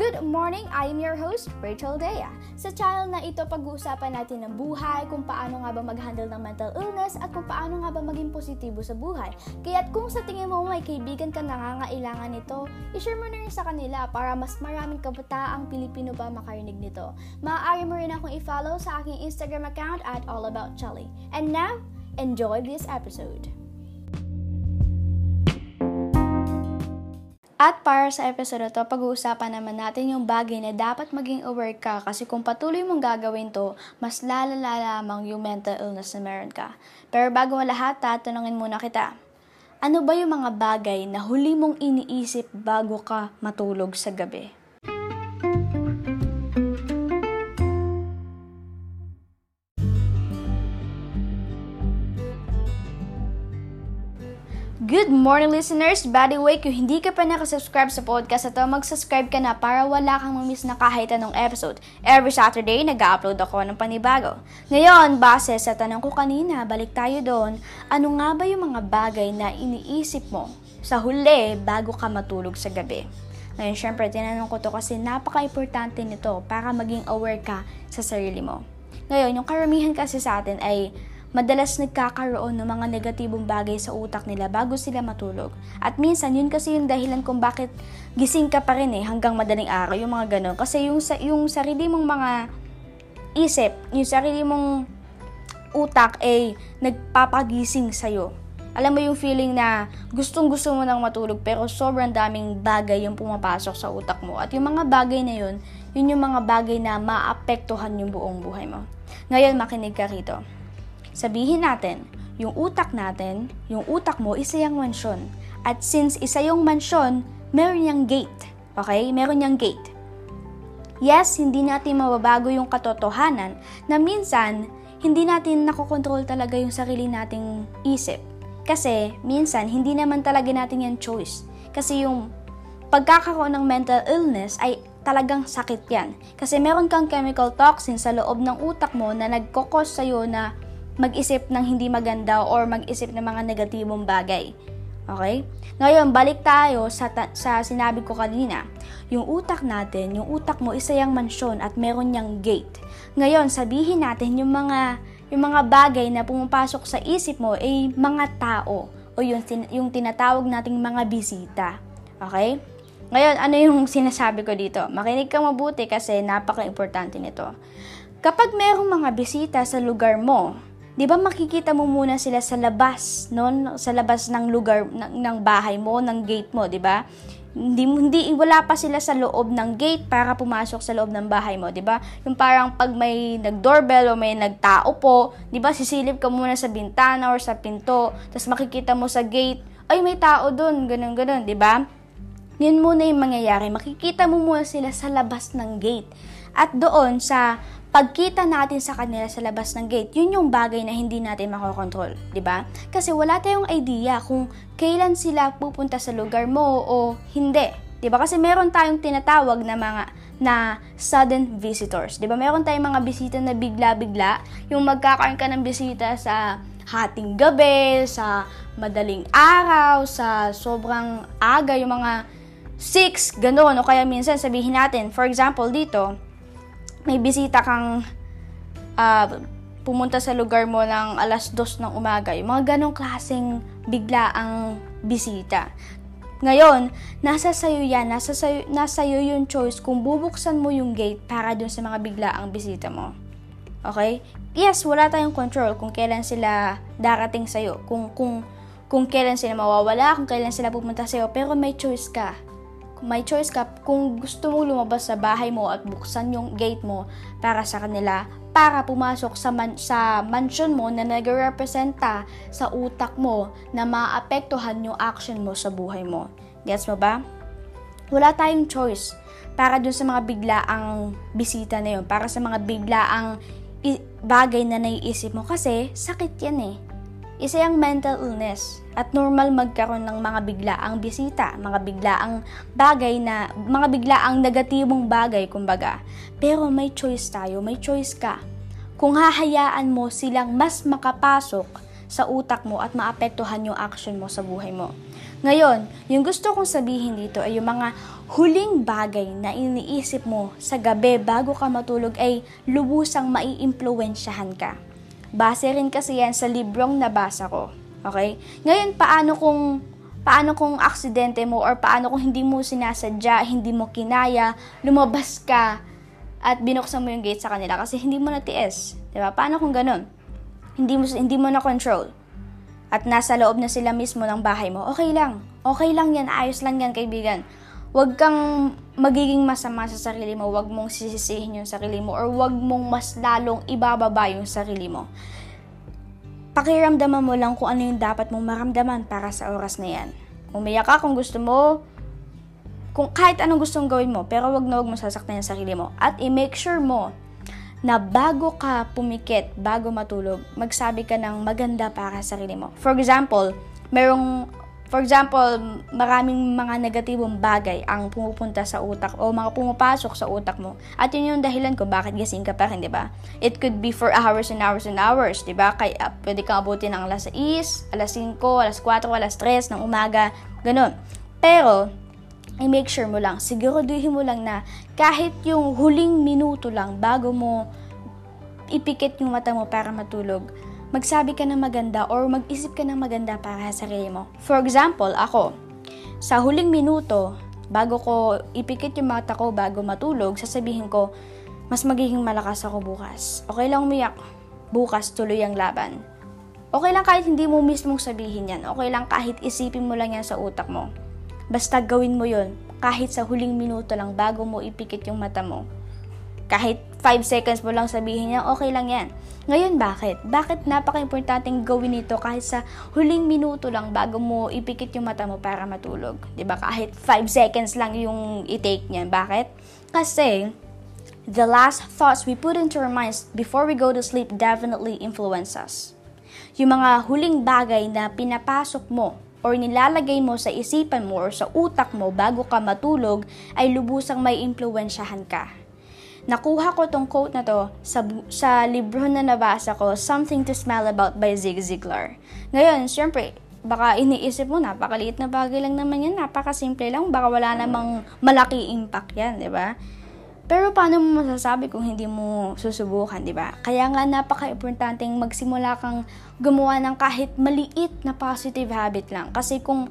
Good morning! I am your host, Rachel Dea. Sa channel na ito, pag-uusapan natin ng buhay, kung paano nga ba mag-handle ng mental illness, at kung paano nga ba maging positibo sa buhay. Kaya't kung sa tingin mo may kaibigan ka nangangailangan nito, ishare mo na rin sa kanila para mas maraming kabataang Pilipino pa makarinig nito. Maaari mo rin akong i-follow sa aking Instagram account at allaboutchelly. And now, enjoy this episode! At para sa episode to, pag-uusapan naman natin yung bagay na dapat maging aware ka kasi kung patuloy mong gagawin to, mas lalala lamang yung mental illness na meron ka. Pero bago ang lahat, tatanungin muna kita. Ano ba yung mga bagay na huli mong iniisip bago ka matulog sa gabi? Good morning listeners! By the way, kung hindi ka pa nakasubscribe sa podcast na mag-subscribe ka na para wala kang mamiss na kahit anong episode. Every Saturday, nag-upload ako ng panibago. Ngayon, base sa tanong ko kanina, balik tayo doon, ano nga ba yung mga bagay na iniisip mo sa huli bago ka matulog sa gabi? Ngayon, syempre, tinanong ko to kasi napaka-importante nito para maging aware ka sa sarili mo. Ngayon, yung karamihan kasi sa atin ay madalas nagkakaroon ng mga negatibong bagay sa utak nila bago sila matulog. At minsan, yun kasi yung dahilan kung bakit gising ka pa rin eh hanggang madaling araw, yung mga ganun. Kasi yung, yung sarili mong mga isip, yung sarili mong utak ay nagpapagising sa'yo. Alam mo yung feeling na gustong gusto mo nang matulog pero sobrang daming bagay yung pumapasok sa utak mo. At yung mga bagay na yun, yun yung mga bagay na maapektuhan yung buong buhay mo. Ngayon, makinig ka rito Sabihin natin, yung utak natin, yung utak mo, isa yung mansyon. At since isa yung mansyon, meron niyang gate. Okay? Meron niyang gate. Yes, hindi natin mababago yung katotohanan na minsan, hindi natin nakokontrol talaga yung sarili nating isip. Kasi, minsan, hindi naman talaga natin yan choice. Kasi yung pagkakaroon ng mental illness ay talagang sakit yan. Kasi meron kang chemical toxin sa loob ng utak mo na nagkokos sa'yo na mag-isip ng hindi maganda or mag-isip ng mga negatibong bagay. Okay? Ngayon, balik tayo sa, ta- sa sinabi ko kanina. Yung utak natin, yung utak mo isa yung mansyon at meron niyang gate. Ngayon, sabihin natin yung mga yung mga bagay na pumapasok sa isip mo ay mga tao o yung, yung tinatawag nating mga bisita. Okay? Ngayon, ano yung sinasabi ko dito? Makinig ka mabuti kasi napaka-importante nito. Kapag merong mga bisita sa lugar mo, 'di ba makikita mo muna sila sa labas, no? Sa labas ng lugar ng, ng bahay mo, ng gate mo, 'di ba? Hindi hindi wala pa sila sa loob ng gate para pumasok sa loob ng bahay mo, 'di ba? Yung parang pag may nag-doorbell o may nagtao po, 'di ba? Sisilip ka muna sa bintana or sa pinto, tapos makikita mo sa gate, ay may tao doon, ganun ganun, 'di ba? Yun muna yung mangyayari. Makikita mo muna sila sa labas ng gate. At doon sa pagkita natin sa kanila sa labas ng gate, yun yung bagay na hindi natin makokontrol, di ba? Kasi wala tayong idea kung kailan sila pupunta sa lugar mo o hindi, di ba? Kasi meron tayong tinatawag na mga na sudden visitors, di ba? Meron tayong mga bisita na bigla-bigla, yung magkakaroon ka ng bisita sa hating gabi, sa madaling araw, sa sobrang aga, yung mga 6, gano'n, o kaya minsan sabihin natin, for example, dito, may bisita kang uh, pumunta sa lugar mo ng alas dos ng umaga, yung mga ganong klaseng bigla ang bisita. Ngayon, nasa sayo yan, nasa sayo, nasa sayo yung choice kung bubuksan mo yung gate para dun sa mga bigla ang bisita mo. Okay? Yes, wala tayong control kung kailan sila darating sa'yo, kung, kung, kung kailan sila mawawala, kung kailan sila pupunta sa'yo, pero may choice ka may choice ka kung gusto mong lumabas sa bahay mo at buksan yung gate mo para sa kanila para pumasok sa, man, sa mansion mo na nagre-representa sa utak mo na maapektuhan yung action mo sa buhay mo. Gets mo ba? Wala tayong choice para dun sa mga biglaang bisita na yun, para sa mga biglaang bagay na naiisip mo kasi sakit yan eh isa yung mental illness at normal magkaroon ng mga biglaang bisita, mga biglaang bagay na, mga biglaang negatibong bagay kumbaga. Pero may choice tayo, may choice ka. Kung hahayaan mo silang mas makapasok sa utak mo at maapektuhan yung action mo sa buhay mo. Ngayon, yung gusto kong sabihin dito ay yung mga huling bagay na iniisip mo sa gabi bago ka matulog ay lubusang maiimpluwensyahan ka. Base rin kasi yan sa librong nabasa ko. Okay? Ngayon, paano kung paano kung aksidente mo or paano kung hindi mo sinasadya, hindi mo kinaya, lumabas ka at binuksan mo yung gate sa kanila kasi hindi mo natiis. 'Di ba? Paano kung ganun? Hindi mo hindi mo na control at nasa loob na sila mismo ng bahay mo, okay lang. Okay lang yan, ayos lang yan, kaibigan. Huwag kang magiging masama sa sarili mo, huwag mong sisisihin yung sarili mo, or huwag mong mas lalong ibababa yung sarili mo. Pakiramdaman mo lang kung ano yung dapat mong maramdaman para sa oras na yan. Umiyak ka kung gusto mo, kung kahit anong gustong gawin mo, pero wag na wag mo sasaktan yung sarili mo. At i-make sure mo na bago ka pumikit, bago matulog, magsabi ka ng maganda para sa sarili mo. For example, merong For example, maraming mga negatibong bagay ang pumupunta sa utak o mga pumapasok sa utak mo. At yun yung dahilan kung bakit gising ka pa rin, di ba? It could be for hours and hours and hours, di ba? Kaya uh, pwede kang abutin ng alas 6, alas 5, alas 4, alas 3 ng umaga, ganun. Pero, i-make sure mo lang, siguraduhin mo lang na kahit yung huling minuto lang bago mo ipikit yung mata mo para matulog, magsabi ka ng maganda or mag-isip ka ng maganda para sa sarili mo. For example, ako, sa huling minuto, bago ko ipikit yung mata ko bago matulog, sasabihin ko, mas magiging malakas ako bukas. Okay lang umiyak. Bukas tuloy ang laban. Okay lang kahit hindi mo mismong sabihin yan. Okay lang kahit isipin mo lang yan sa utak mo. Basta gawin mo yon kahit sa huling minuto lang bago mo ipikit yung mata mo. Kahit 5 seconds mo lang sabihin niya, okay lang yan. Ngayon, bakit? Bakit napaka-importanteng gawin ito kahit sa huling minuto lang bago mo ipikit yung mata mo para matulog? ba diba? Kahit 5 seconds lang yung i-take niyan. Bakit? Kasi, the last thoughts we put into our minds before we go to sleep definitely influence us. Yung mga huling bagay na pinapasok mo or nilalagay mo sa isipan mo or sa utak mo bago ka matulog ay lubusang may impluensyahan ka. Nakuha ko tong quote na to sa, sa libro na nabasa ko, Something to Smile About by Zig Ziglar. Ngayon, syempre, baka iniisip mo, napakaliit na bagay lang naman yan, napakasimple lang, baka wala namang malaki impact yan, di ba? Pero paano mo masasabi kung hindi mo susubukan, di ba? Kaya nga napaka-importanteng magsimula kang gumawa ng kahit maliit na positive habit lang. Kasi kung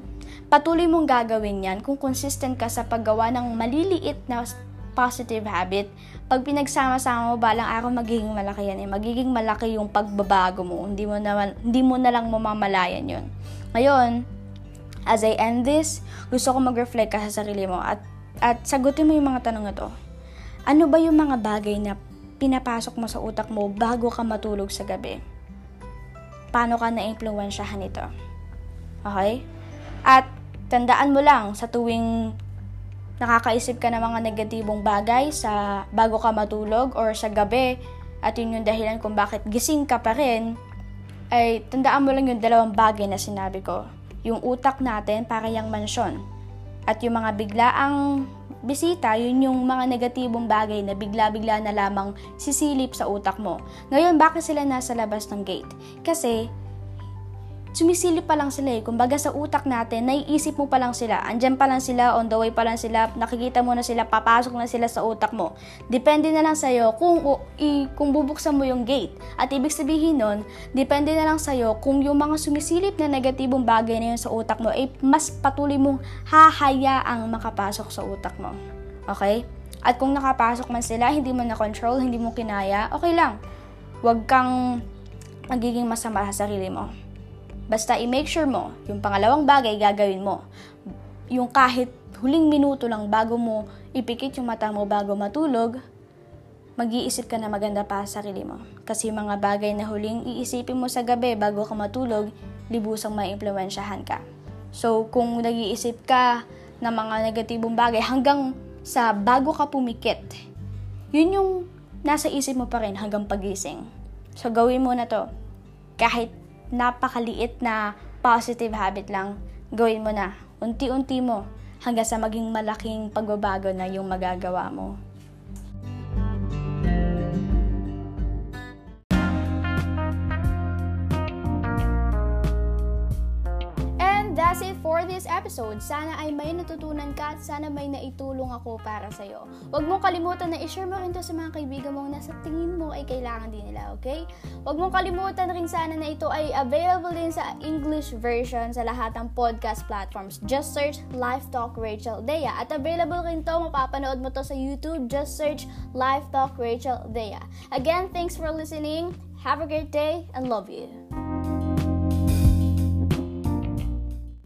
patuloy mong gagawin yan, kung consistent ka sa paggawa ng maliliit na positive habit, pag pinagsama-sama mo, balang araw magiging malaki yan eh. Magiging malaki yung pagbabago mo. Hindi mo na, hindi mo na lang mamamalayan yun. Ngayon, as I end this, gusto ko mag-reflect ka sa sarili mo at, at sagutin mo yung mga tanong na to ano ba yung mga bagay na pinapasok mo sa utak mo bago ka matulog sa gabi? Paano ka na-impluensyahan ito? Okay? At tandaan mo lang sa tuwing nakakaisip ka ng mga negatibong bagay sa bago ka matulog or sa gabi at yun yung dahilan kung bakit gising ka pa rin, ay tandaan mo lang yung dalawang bagay na sinabi ko. Yung utak natin para yung mansyon at yung mga biglaang bisita, yun yung mga negatibong bagay na bigla-bigla na lamang sisilip sa utak mo. Ngayon, bakit sila nasa labas ng gate? Kasi, sumisilip pa lang sila eh. Kumbaga sa utak natin, naiisip mo pa lang sila. Andyan pa lang sila, on the way pa lang sila, nakikita mo na sila, papasok na sila sa utak mo. Depende na lang sa'yo kung, i, kung bubuksan mo yung gate. At ibig sabihin nun, depende na lang sa'yo kung yung mga sumisilip na negatibong bagay na yun sa utak mo, ay mas patuloy mong hahayaang makapasok sa utak mo. Okay? At kung nakapasok man sila, hindi mo na-control, hindi mo kinaya, okay lang. Huwag kang magiging masama sa sarili mo. Basta i-make sure mo, yung pangalawang bagay gagawin mo. Yung kahit huling minuto lang bago mo ipikit yung mata mo bago matulog, mag-iisip ka na maganda pa sa sarili mo. Kasi mga bagay na huling iisipin mo sa gabi bago ka matulog, libusang may impluensyahan ka. So, kung nag-iisip ka ng mga negatibong bagay hanggang sa bago ka pumikit, yun yung nasa isip mo pa rin hanggang pagising. So, gawin mo na to. Kahit napakaliit na positive habit lang, gawin mo na. Unti-unti mo hanggang sa maging malaking pagbabago na yung magagawa mo. That's it for this episode. Sana ay may natutunan ka at sana may naitulong ako para sa'yo. Huwag mong kalimutan na i-share mo rin to sa mga kaibigan mo na sa tingin mo ay kailangan din nila, okay? Huwag mong kalimutan rin sana na ito ay available din sa English version sa lahat ng podcast platforms. Just search Life Talk Rachel Dea. At available rin to, mapapanood mo to sa YouTube. Just search Life Talk Rachel Dea. Again, thanks for listening. Have a great day and love you.